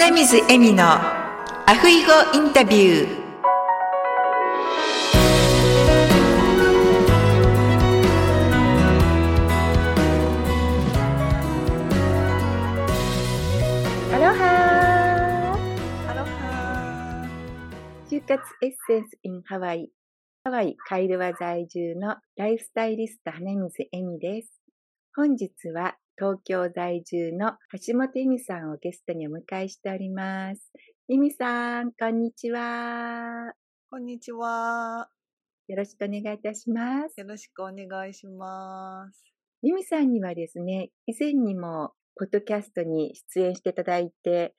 花水恵美のアフイゴインタビュー。アロハアロハ就活エッセンス in ハワイ。ハワイカイルワ在住のライフスタイリスト花水恵美です。本日は東京在住の橋本恵美さんをゲストにお迎えしております。恵美さん、こんにちは。こんにちは。よろしくお願いいたします。よろしくお願いします。恵美さんにはですね、以前にもポッドキャストに出演していただいて、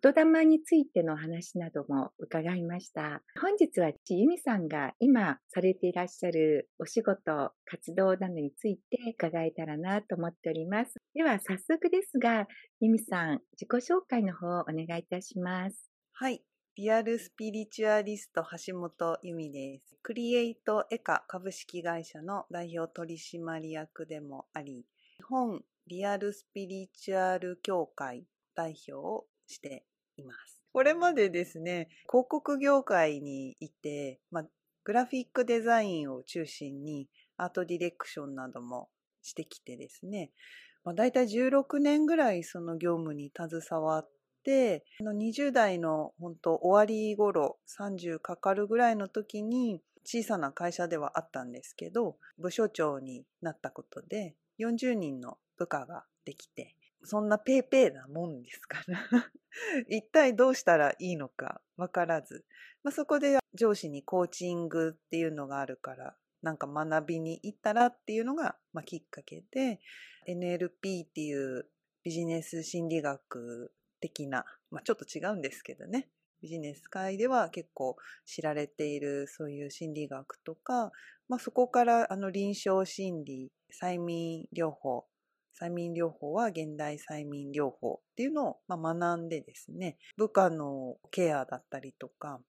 言霊についての話なども伺いました。本日は由美さんが今されていらっしゃるお仕事、活動などについて伺えたらなと思っております。では早速ですが、由美さん、自己紹介の方をお願いいたします。はい。リアルスピリチュアリスト橋本由美です。クリエイトエカ株式会社の代表取締役でもあり、日本リアルスピリチュアル協会代表をしています。これまでですね、広告業界にいて、まあ、グラフィックデザインを中心にアートディレクションなどもしてきてですね、まあ、大体16年ぐらいその業務に携わって、あの20代の本当終わり頃、30かかるぐらいの時に小さな会社ではあったんですけど、部署長になったことで40人の部下ができて、そんなペーペーなもんですから。一体どうしたらいいのかわからず、まあ、そこで上司にコーチングっていうのがあるからなんか学びに行ったらっていうのが、まあ、きっかけで NLP っていうビジネス心理学的な、まあ、ちょっと違うんですけどね。ビジネス界では結構知られているそういう心理学とか、まあ、そこからあの臨床心理催眠療法催眠療法は現代催眠療法っていうのを学んでですね部下のケアだったりとか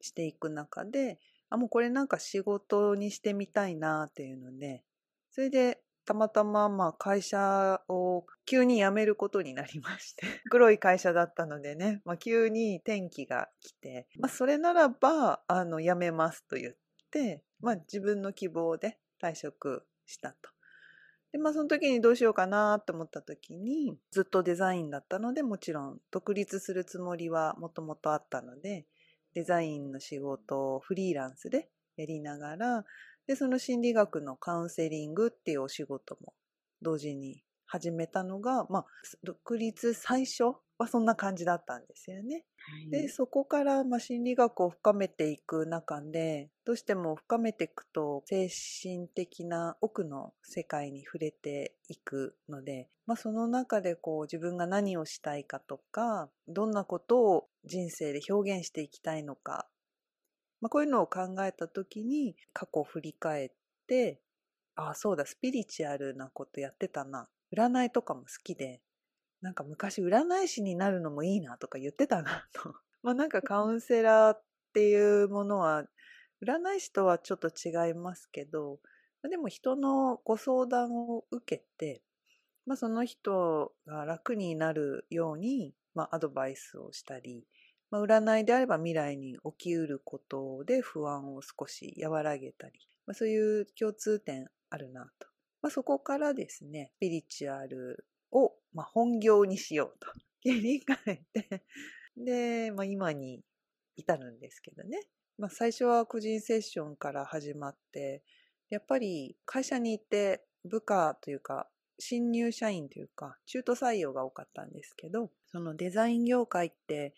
していく中であもうこれなんか仕事にしてみたいなっていうのでそれでたまたままあ会社を急に辞めることになりまして 黒い会社だったのでね、まあ、急に転機が来て、まあ、それならばあの辞めますと言って、まあ、自分の希望で退職したと。でまあその時にどうしようかなと思った時にずっとデザインだったのでもちろん独立するつもりはもともとあったのでデザインの仕事をフリーランスでやりながらでその心理学のカウンセリングっていうお仕事も同時に始めたのが、まあ、独立最初はそんな感じだったんですよね。でそこからまあ心理学を深めていく中でどうしても深めていくと精神的な奥の世界に触れていくので、まあ、その中でこう自分が何をしたいかとかどんなことを人生で表現していきたいのか、まあ、こういうのを考えた時に過去を振り返ってああそうだスピリチュアルなことやってたな占いとかも好きでなんか昔占い師になるのもいいなとか言ってたなと。まあなんかカウンセラーっていうものは占い師とはちょっと違いますけど、でも人のご相談を受けて、まあその人が楽になるように、まあアドバイスをしたり、まあ占いであれば未来に起きうることで不安を少し和らげたり、まあそういう共通点あるなと。まあそこからですね、スピリチュアルを、まあ、本業にしようと。切り替えて。で、まあ、今に至るんですけどね、まあ、最初は個人セッションから始まってやっぱり会社に行って部下というか新入社員というか中途採用が多かったんですけどそのデザイン業界って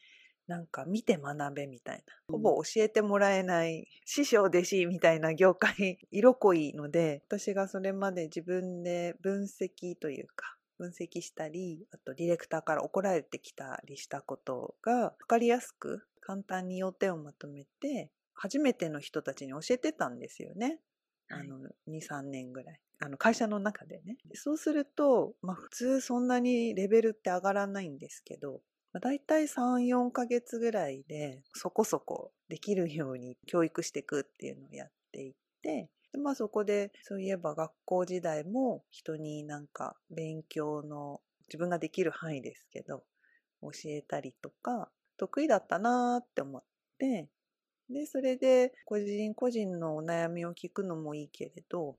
なんか見て学べみたいな。ほぼ教えてもらえない師匠弟子みたいな業界 色濃いので私がそれまで自分で分析というか分析したりあとディレクターから怒られてきたりしたことが分かりやすく簡単に要点をまとめて初めての人たちに教えてたんですよね。あの23年ぐらい。あの会社の中でね。そうすると、まあ、普通そんなにレベルって上がらないんですけど、まあ、大体34ヶ月ぐらいでそこそこできるように教育していくっていうのをやっていってまあそこでそういえば学校時代も人になんか勉強の自分ができる範囲ですけど教えたりとか、得意だったなーって思って、で、それで個人個人のお悩みを聞くのもいいけれど、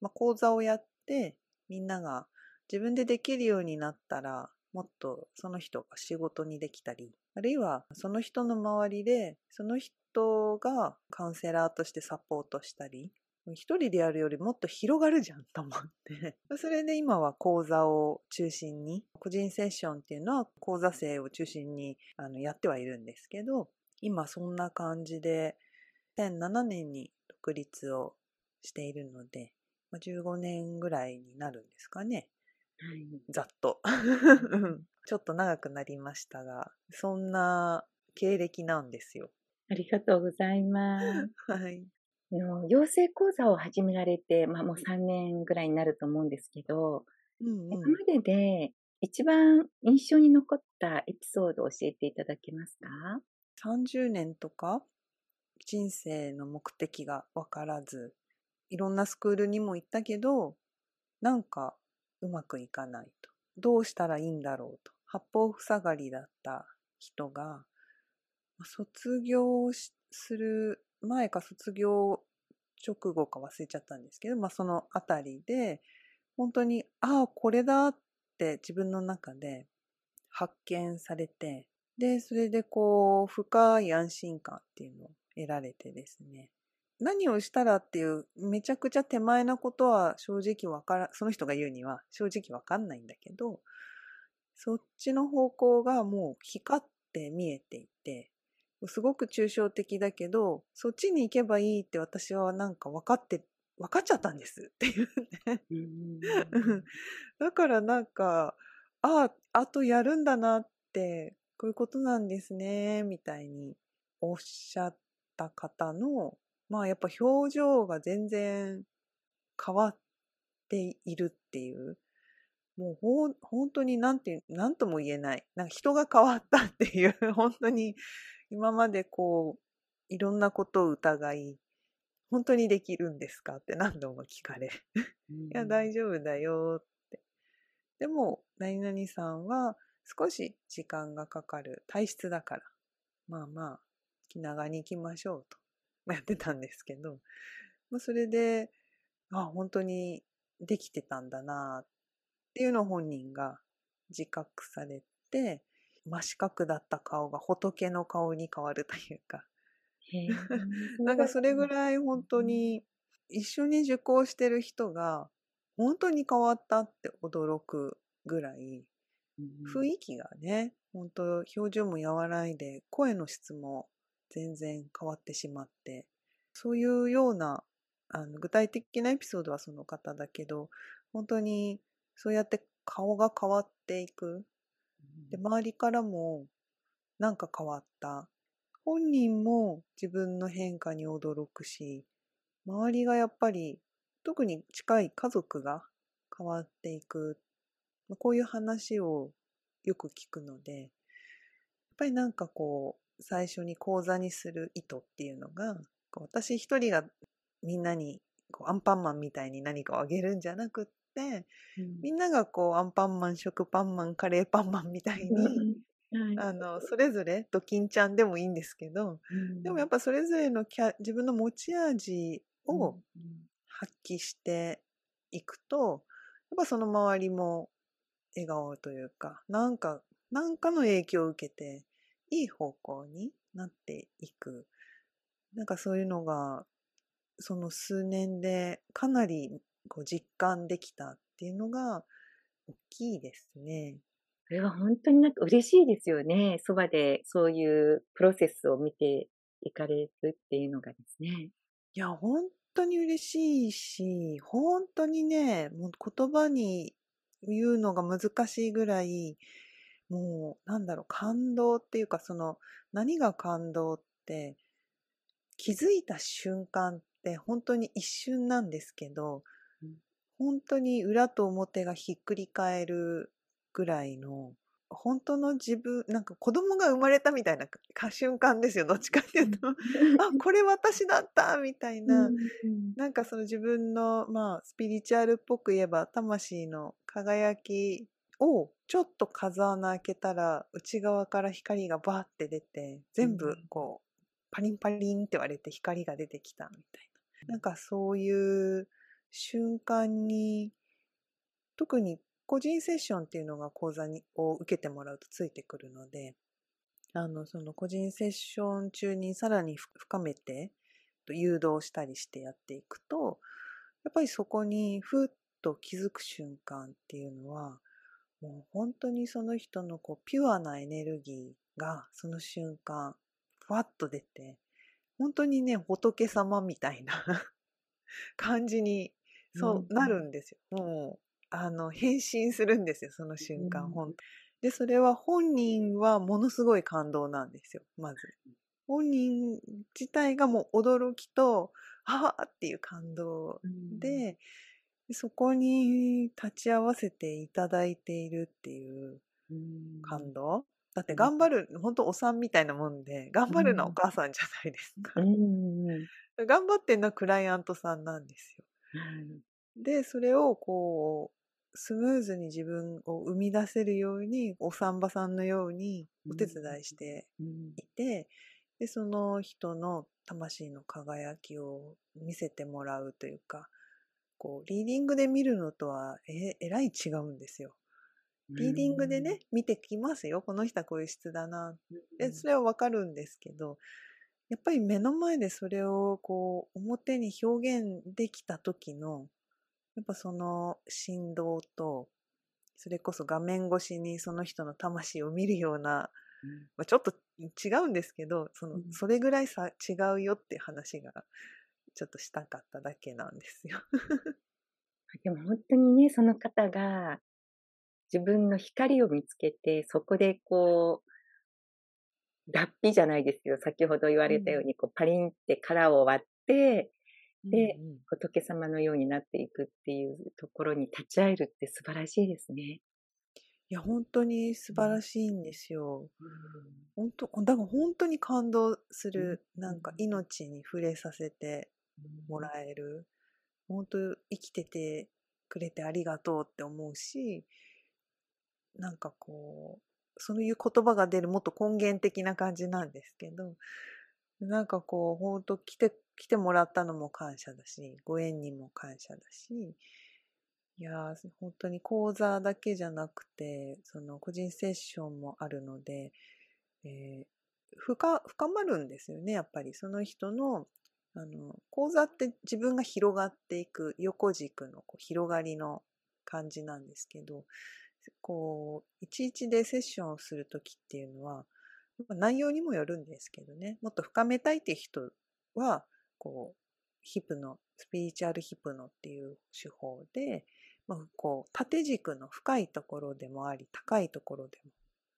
まあ、講座をやってみんなが自分でできるようになったらもっとその人が仕事にできたり、あるいはその人の周りでその人がカウンセラーとしてサポートしたり、一人でやるよりもっと広がるじゃん と思って。それで今は講座を中心に、個人セッションっていうのは講座生を中心にあのやってはいるんですけど、今そんな感じで、2007年に独立をしているので、15年ぐらいになるんですかね。はい、ざっと。ちょっと長くなりましたが、そんな経歴なんですよ。ありがとうございます。はい。の養成講座を始められて、まあ、もう3年ぐらいになると思うんですけど、うんうん、今までで一番印象に残ったエピソードを教えていただけますか？30年とか人生の目的が分からずいろんなスクールにも行ったけどなんかうまくいかないと。どうしたらいいんだろうと。八方塞がりだった人が卒業する前か卒業直後か忘れちゃったんですけど、まあ、そのあたりで本当にああこれだって自分の中で発見されてでそれでこう深い安心感っていうのを得られてですね。何をしたらっていうめちゃくちゃ手前なことは正直わからその人が言うには正直わかんないんだけどそっちの方向がもう光って見えていてすごく抽象的だけど、そっちに行けばいいって私はなんか分かって、分かっちゃったんです っていうね。だからなんか、ああ、あとやるんだなって、こういうことなんですね、みたいにおっしゃった方の、まあやっぱ表情が全然変わっているっていう。もうほ本当になんて、なんとも言えない。なんか人が変わったっていう、本当に今までこう、いろんなことを疑い、本当にできるんですかって何度も聞かれ。いや、大丈夫だよって。でも、何々さんは少し時間がかかる体質だから、まあまあ、気長に行きましょうと、やってたんですけど、まあ、それで、あ、本当にできてたんだなっていうのを本人が自覚されて、真四角だった顔が仏の顔に変わるというか。なんかそれぐらい本当に一緒に受講してる人が本当に変わったって驚くぐらい雰囲気がね、本当表情も和らいで声の質も全然変わってしまってそういうようなあの具体的なエピソードはその方だけど本当にそうやって顔が変わっていくで、周りからもなんか変わった。本人も自分の変化に驚くし、周りがやっぱり特に近い家族が変わっていく。こういう話をよく聞くので、やっぱりなんかこう、最初に講座にする意図っていうのが、私一人がみんなにこうアンパンマンみたいに何かをあげるんじゃなくっ、うん、みんながこうアンパンマン食パンマンカレーパンマンみたいに、はい、あのそれぞれドキンちゃんでもいいんですけど、うん、でもやっぱそれぞれのキャ自分の持ち味を発揮していくと、やっぱその周りも笑顔というかなんかなんかの影響を受けていい方向になっていくなんかそういうのがその数年でかなりこう実感できたっていうのが大きいですね。それは本当になんか嬉しいですよね。そばでそういうプロセスを見ていかれるっていうのがですね。いや、本当に嬉しいし、本当にね、もう言葉に言うのが難しいぐらい、もうなんだろう、感動っていうか、その何が感動って気づいた瞬間って本当に一瞬なんですけど、本当に裏と表がひっくり返るぐらいの本当の自分なんか子供が生まれたみたいな瞬間ですよどっちかっていうと。あこれ私だったみたいな、うんうん、なんかその自分のまあスピリチュアルっぽく言えば魂の輝きをちょっと風穴開けたら内側から光がバーって出て全部こうパリンパリンって割れて光が出てきたみたいな。なんかそういう瞬間に特に個人セッションっていうのが講座にを受けてもらうとついてくるのであのその個人セッション中にさらに深めて誘導したりしてやっていくとやっぱりそこにふっと気づく瞬間っていうのはもう本当にその人のこうピュアなエネルギーがその瞬間ふわっと出て本当にね仏様みたいな 感じにそうなるんですよ。もうあの変身するんですよその瞬間、うん、本当でそれは本人はものすごい感動なんですよまず。本人自体がもう驚きと「ああ!」っていう感動で、うん、そこに立ち会わせていただいているっていう感動、うん、だって頑張る、うん、本当お産みたいなもんで頑張るのはお母さんじゃないですか。頑張ってんのはクライアントさんなんですよ。でそれをこうスムーズに自分を生み出せるようにお産婆さんのようにお手伝いしていて、でその人の魂の輝きを見せてもらうというかこうリーディングで見るのとはええらい違うんですよ。リーディングでね、見てきますよ。この人はこういう質だな。で、それはわかるんですけど、やっぱり目の前でそれをこう表に表現できた時のやっぱその振動とそれこそ画面越しにその人の魂を見るような、うん、まあ、ちょっと違うんですけどその、それぐらいさ違うよって話がちょっとしたかっただけなんですよ。でも本当にねその方が自分の光を見つけてそこでこう脱皮じゃないですよ先ほど言われたようにこうパリンって殻を割ってで、うんうん、仏様のようになっていくっていうところに立ち会えるって素晴らしいですね。いや、本当に素晴らしいんですよ。うん、本当、だから本当に感動する、うん、なんか命に触れさせてもらえる。本当生きててくれてありがとうって思うし、なんかこう、そういう言葉が出るもっと根源的な感じなんですけど、なんかこう、本当来て来てもらったのも感謝だし、ご縁にも感謝だし、いや本当に講座だけじゃなくて、その個人セッションもあるので、えー、深深まるんですよね、やっぱり。その人の、あの、講座って自分が広がっていく横軸のこう広がりの感じなんですけど、こう、いちいちでセッションをするときっていうのは、内容にもよるんですけどね、もっと深めたいっていう人は、こう、ヒプノ、スピリチュアルヒプノっていう手法で、まあ、こう、縦軸の深いところでもあり、高いところでも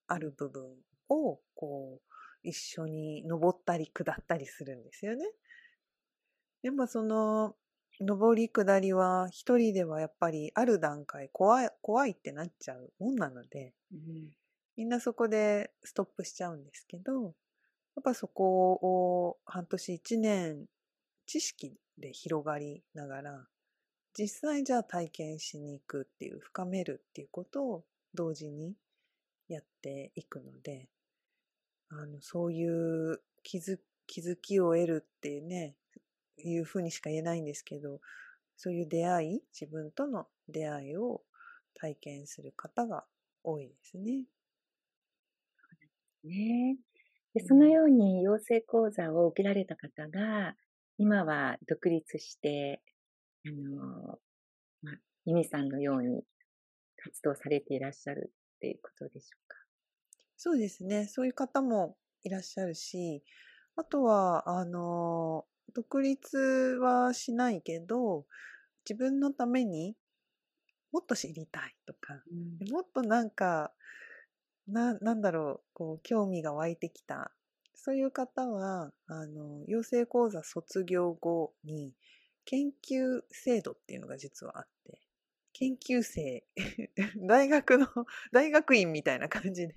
ある部分を、こう、一緒に登ったり下ったりするんですよね。でもその、登り下りは一人ではやっぱりある段階怖い、怖いってなっちゃうもんなので、うん、みんなそこでストップしちゃうんですけど、やっぱそこを半年一年知識で広がりながら、実際じゃあ体験しに行くっていう、深めるっていうことを同時にやっていくので、あの、そういう気づ気づきを得るってね、いうふうにしか言えないんですけど、そういう出会い、自分との出会いを体験する方が多いですね。ね。でそのように養成講座を受けられた方が、今は独立して、あの、まあ、ユミさんのように活動されていらっしゃるっていうことでしょうか？そうですね。そういう方もいらっしゃるし、あとは、あの、独立はしないけど、自分のためにもっと知りたいとか、うん、もっとなんか、な、なんだろう、こう、興味が湧いてきた。そういう方は、あの、養成講座卒業後に、研究制度っていうのが実はあって、研究生、大学の、大学院みたいな感じで、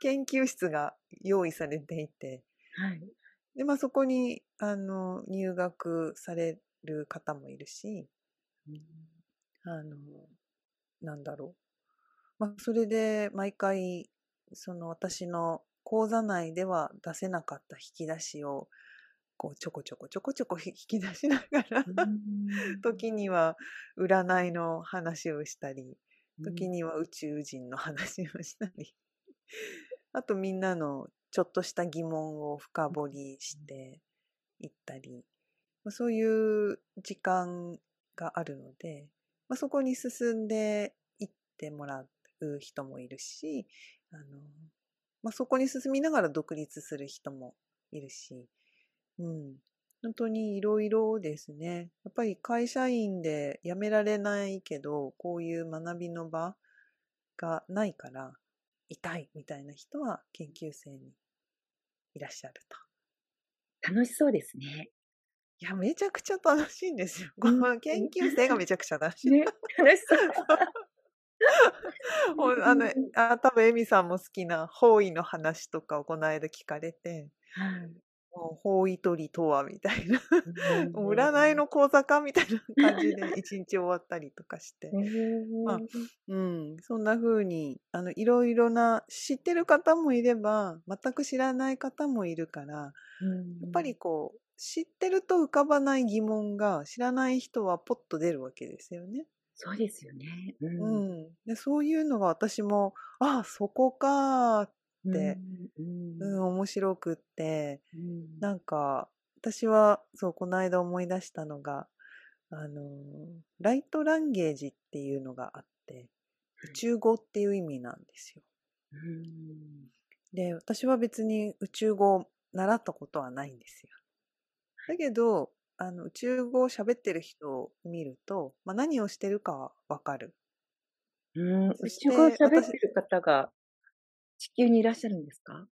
研究室が用意されていて、はい、で、まあそこに、あの、入学される方もいるし、うん、あの、なんだろまあ、それで毎回その私の講座内では出せなかった引き出しをこうちょこちょこちょこちょこ引き出しながら時には占いの話をしたり時には宇宙人の話をしたり。あとみんなのちょっとした疑問を深掘りしていったりそういう時間があるので、まあ、そこに進んでいってもらう人もいるしあの、まあ、そこに進みながら独立する人もいるしうん。本当にいろいろですね。やっぱり会社員で辞められないけど、こういう学びの場がないから、痛いみたいな人は研究生にいらっしゃると。楽しそうですね。いや、めちゃくちゃ楽しいんですよ。この研究生がめちゃくちゃ楽しい。ね、楽しそう。あのあ多分エミさんも好きな方位の話とかをこの間聞かれて、はい、方位取りとはみたいな。占いの講座かみたいな感じで 一日終わったりとかして、まあうん、そんな風にあのいろいろな知ってる方もいれば全く知らない方もいるから、やっぱりこう知ってると浮かばない疑問が知らない人はポッと出るわけですよね。そうですよね。うん、うん、でそういうのが私もああそこかっ、うん、うん、面白くって、うん、なんか私はそうこの間思い出したのがあのライトランゲージっていうのがあって宇宙語っていう意味なんですよ。うん、で私は別に宇宙語を習ったことはないんですよ。だけどあの宇宙語を喋ってる人を見ると、まあ、何をしてるかはわかる。うん、宇宙語を喋ってる方が地球にいらっしゃるんですか？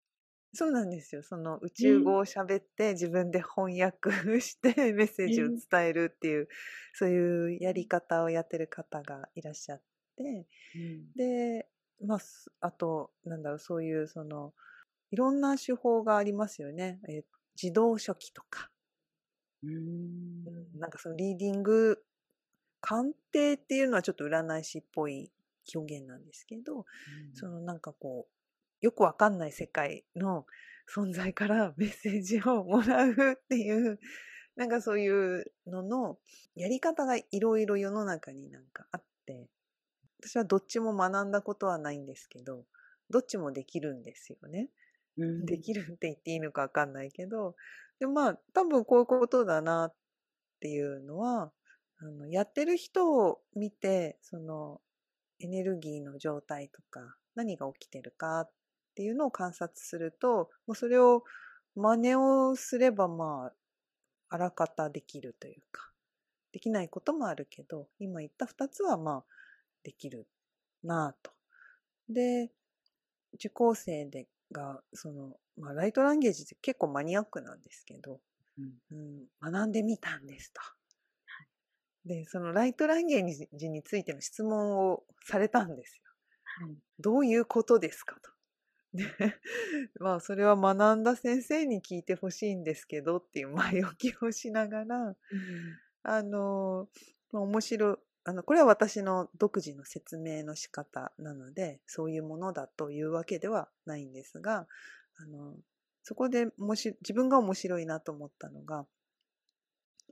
そうなんですよ。その宇宙語を喋って自分で翻訳して メッセージを伝えるっていう、そういうやり方をやってる方がいらっしゃって、うん、で、まあ、あと、なんだろう、そういうその、いろんな手法がありますよね。え自動書記とか。うんなんかそのリーディング、鑑定っていうのはちょっと占い師っぽい表現なんですけど、うん、そのなんかこう、よくわかんない世界の存在からメッセージをもらうっていう、なんかそういうののやり方がいろいろ世の中になんかあって、私はどっちも学んだことはないんですけど、どっちもできるんですよね。うん、できるって言っていいのかわかんないけど、でまあ多分こういうことだなっていうのは、あのやってる人を見て、そのエネルギーの状態とか何が起きてるかっっていうのを観察すると、もうそれを真似をすればまあ、あらかたできるというか、できないこともあるけど、今言った二つはまあ、できるなぁと。で、受講生でが、その、まあ、ライトランゲージって結構マニアックなんですけど、うん、うん、学んでみたんですと。で、そのライトランゲージについての質問をされたんですよ。はい、どういうことですかと。で、まあそれは学んだ先生に聞いてほしいんですけどっていう前置きをしながら、うん、あの、まあ、面白い、あの、これは私の独自の説明の仕方なので、そういうものだというわけではないんですが、あの、そこでもし自分が面白いなと思ったのが、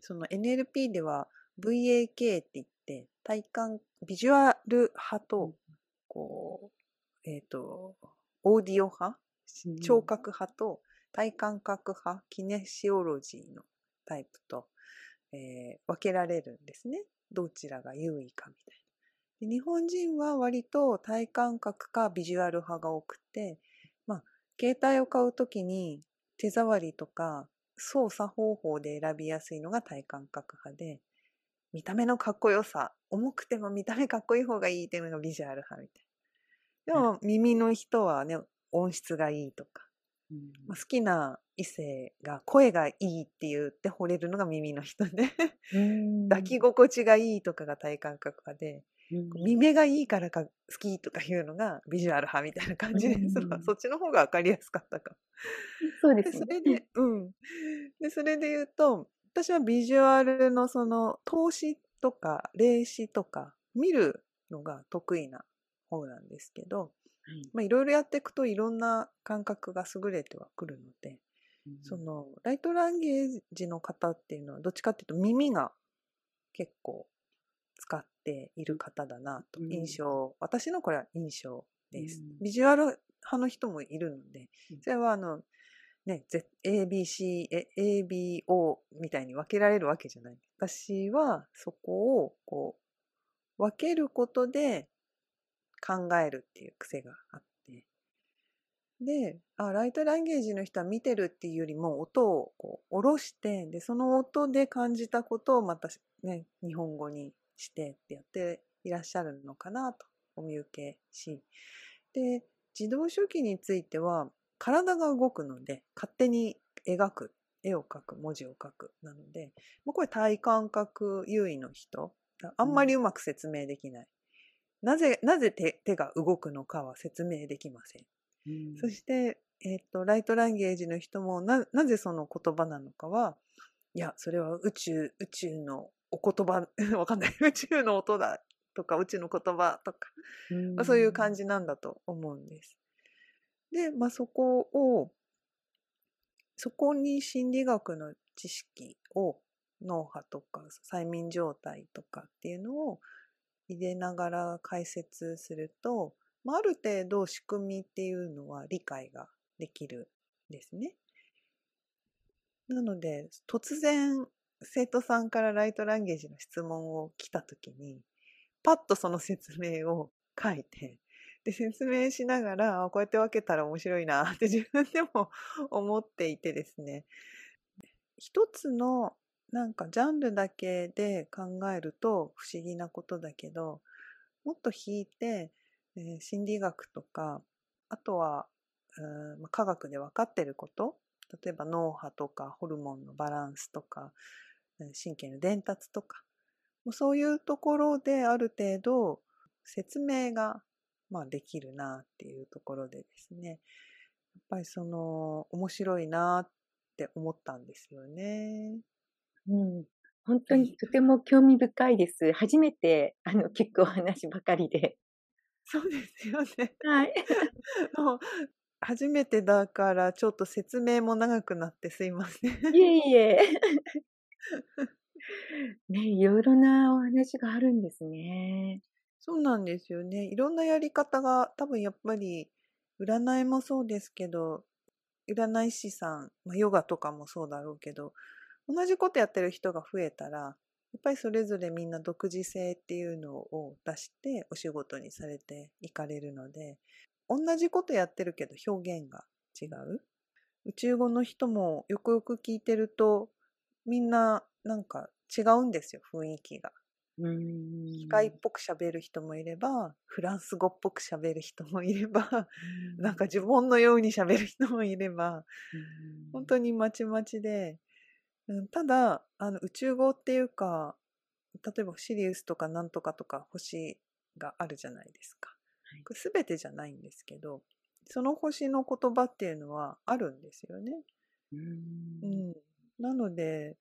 その NLP では VAK って言って、体感、ビジュアル派と、こう、えっ、ー、と、オーディオ派、聴覚派と体感覚派、キネシオロジーのタイプと、えー、分けられるんですね。どちらが優位かみたいな。で日本人は割と体感覚かビジュアル派が多くて、まあ、携帯を買うときに手触りとか操作方法で選びやすいのが体感覚派で、見た目のかっこよさ、重くても見た目かっこいい方がいいっていうのがビジュアル派みたいな。でも耳の人はね、音質がいいとか、うん、好きな異性が声がいいって言って惚れるのが耳の人で。抱き心地がいいとかが体感覚派で、うん、耳がいいからか好きとかいうのがビジュアル派みたいな感じで。す、うん、そっちの方が分かりやすかったか。そうです、ね、それで、うん。で、それで言うと、私はビジュアルのその投資とか霊視とか見るのが得意な方なんですけど、はい。まあいろいろやっていくといろんな感覚が優れてはくるので、そのライトランゲージの方っていうのはどっちかっていうと耳が結構使っている方だなとうん。印象、私のこれは印象です、うん。ビジュアル派の人もいるのでうん。それはあのね ABC え ABO みたいに分けられるわけじゃない。私はそこをこう分けることで考えるっていう癖があって。であライトランゲージの人は見てるっていうよりも音をこう下ろしてでその音で感じたことをまたね日本語にしてってやっていらっしゃるのかなとお見受けし。で自動書記については体が動くので勝手に描く絵を描く文字を書くなのでもうこれ体感覚優位の人。あんまりうまく説明できない、なぜなぜ手手が動くのかは説明できません。うん。そして、えっとライトランゲージの人もななぜその言葉なのかはいやそれは宇宙宇宙のお言葉 わかんない。宇宙の音だとか宇宙の言葉とか、まあそういう感じなんだと思うんです。で、まあ、そこをそこに心理学の知識を脳波とか催眠状態とかっていうのを入れながら解説すると、まあ、ある程度仕組みっていうのは理解ができるんですね。なので突然生徒さんからライトランゲージの質問を来た時にパッとその説明を書いてで説明しながらあこうやって分けたら面白いなって自分でも思っていてですね一つのなんかジャンルだけで考えると不思議なことだけどもっと引いて、えー心理学とかあとはまあ科学で分かってること。例えば脳波とかホルモンのバランスとか神経の伝達とか。もうそういうところである程度説明が、まあ、できるなっていうところでですね。やっぱりその面白いなって思ったんですよね。うん、本当にとても興味深いです。初めてあの聞くお話ばかりで。そうですよね。はい。もう初めてだからちょっと説明も長くなってすいません。いえいえ。ね、いろいろなお話があるんですね。そうなんですよね。いろんなやり方が多分やっぱり占いもそうですけど占い師さん、まあ、ヨガとかもそうだろうけど同じことやってる人が増えたらやっぱりそれぞれみんな独自性っていうのを出してお仕事にされていかれるので同じことやってるけど表現が違う。宇宙語の人もよくよく聞いてるとみんななんか違うんですよ雰囲気が。機械っぽく喋る人もいればフランス語っぽく喋る人もいればなんか呪文のように喋る人もいればうん、本当にまちまちで、うん、ただあの宇宙語っていうか例えばシリウスとかなんとかとか星があるじゃないですか。はいこれ全てじゃないんですけどその星の言葉っていうのはあるんですよね。うーんうん、なので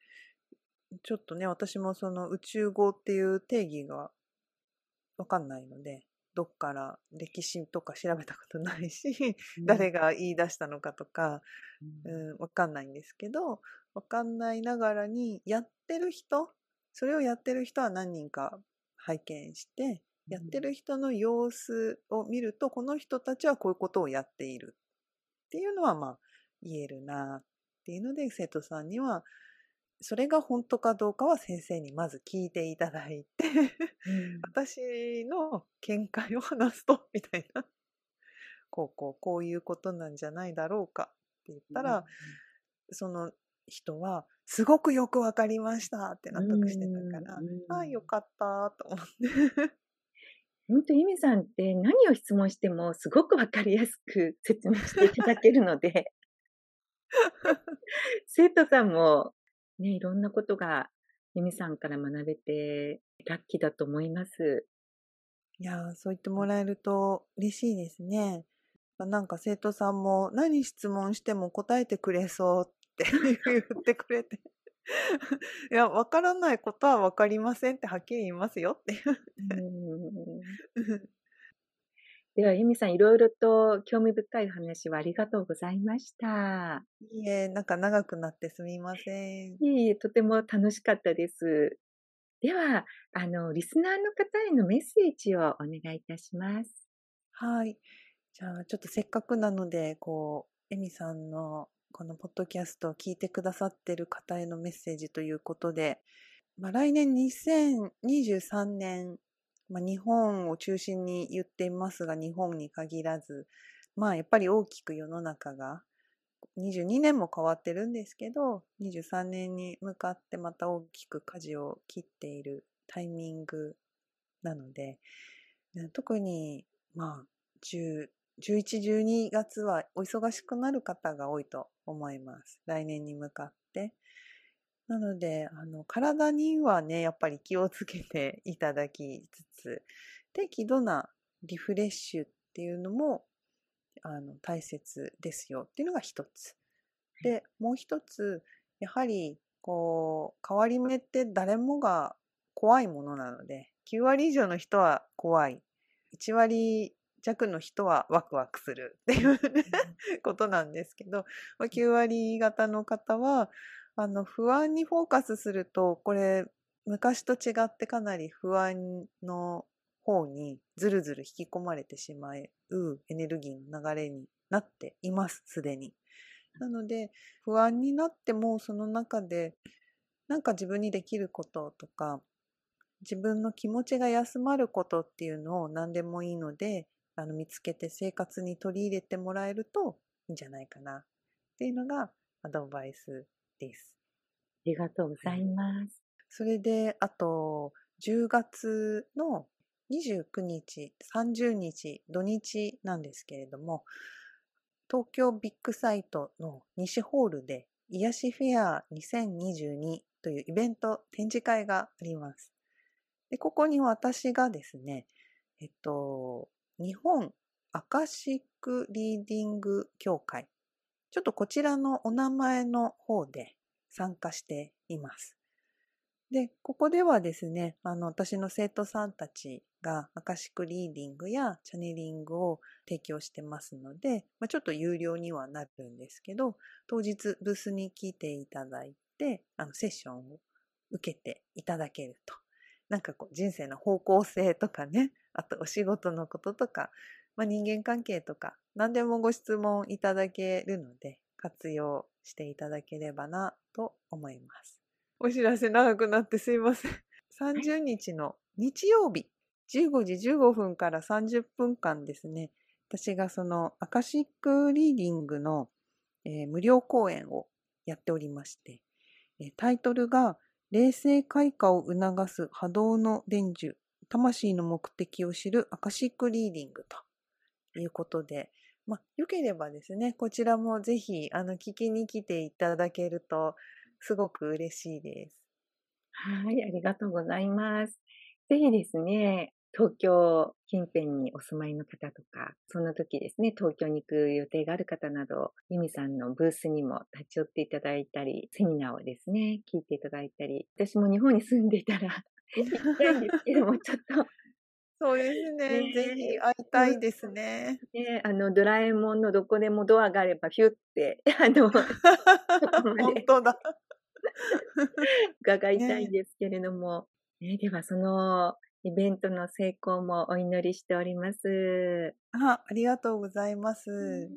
ちょっとね私もその宇宙語っていう定義がわかんないのでどっから歴史とか調べたことないし誰が言い出したのかとか、うん。うん、わかんないんですけどわかんないながらにやってる人それをやってる人は何人か拝見してやってる人の様子を見るとこの人たちはこういうことをやっているっていうのはまあ言えるなっていうので生徒さんにはそれが本当かどうかは先生にまず聞いていただいてうん。私の見解を話すとみたいな。こうこうこういうことなんじゃないだろうかって言ったら、その人はすごくよくわかりましたって納得してたから、うんああよかったと思って。本当、ゆみさんって何を質問してもすごくわかりやすく説明していただけるので、生徒さんもね、いろんなことがゆみさんから学べてラッキーだと思います。いやーそう言ってもらえると嬉しいですね。なんか生徒さんも何質問しても答えてくれそうって 言ってくれて。いや、わからないことはわかりませんってはっきり言いますよっていう。うんでは、由美さん、いろいろと興味深い話はありがとうございました。いいえ、なんか長くなってすみません。いえいえ、とても楽しかったです。では、あの、リスナーの方へのメッセージをお願いいたします。はい。じゃあ、ちょっとせっかくなので、こう、エミさんのこのポッドキャストを聞いてくださってる方へのメッセージということで、まあ、来年2023年、まあ、日本を中心に言っていますが、日本に限らず、まあ、やっぱり大きく世の中が、22年も変わってるんですけど、23年に向かってまた大きく舵を切っているタイミングなので、特に、まあ、1112月はお忙しくなる方が多いと思います。来年に向かって。なので、あの、体にはね、やっぱり気をつけていただきつつ、適度なリフレッシュっていうのも、あの、大切ですよっていうのが一つ。で、もう一つ、やはり、こう、変わり目って誰もが怖いものなので、9割以上の人は怖い。1割弱の人はワクワクするっていう、ね、ことなんですけど、まあ、9割方の方はあの不安にフォーカスするとこれ昔と違ってかなり不安の方にずるずる引き込まれてしまうエネルギーの流れになっていますすでに。なので不安になってもその中でなんか自分にできることとか自分の気持ちが休まることっていうのを何でもいいのであの見つけて生活に取り入れてもらえるといいんじゃないかなっていうのがアドバイスです。ありがとうございます。それで、あと、10月の29日、30日、土日なんですけれども、東京ビッグサイトの西ホールで、癒しフェア2022というイベント展示会があります。で、ここに私がですね、えっと、日本アカシックリーディング協会。ちょっとこちらのお名前の方で参加しています。で、ここではですね、あの、私の生徒さんたちがアカシックリーディングやチャネリングを提供してますので、まあ、ちょっと有料にはなるんですけど、当日ブースに来ていただいて、あの、セッションを受けていただけると。なんかこう人生の方向性とかね、あとお仕事のこととか、まあ、人間関係とか、何でもご質問いただけるので、活用していただければなと思います。お知らせ長くなってすいません。30日の日曜日、15時15分から30分間ですね、私がそのアカシックリーディングの、えー、無料講演をやっておりまして、えー、タイトルが冷静開花を促す波動の伝授、魂の目的を知るアカシックリーディングということで、まあ、よければですね、こちらもぜひ、あの、聞きに来ていただけると、すごく嬉しいです。はい、ありがとうございます。ぜひですね、東京近辺にお住まいの方とか、その時ですね、東京に行く予定がある方など、ユミさんのブースにも立ち寄っていただいたり、セミナーをですね、聞いていただいたり、私も日本に住んでいたら 行きたいんですけども、ちょっとそうですね。ねぜひ会いたいですね。ね、あの、ドラえもんのどこでもドアがあれば、ヒュって、あの、本当だ。伺いたいんですけれども、ね、ではそのイベントの成功もお祈りしております。あ、ありがとうございます。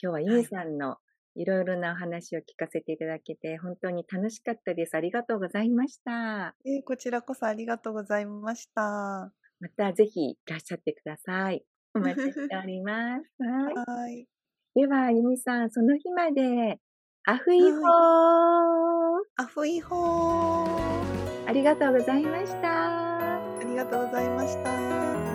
今日はゆみさんのいろいろなお話を聞かせていただけて、本当に楽しかったです。ありがとうございました。えーこちらこそありがとうございました。またぜひいらっしゃってください。お待ちしております。はい。はい。では、ゆみさん、その日まで、アフイホー、アフイホー。ありがとうございました。ありがとうございました。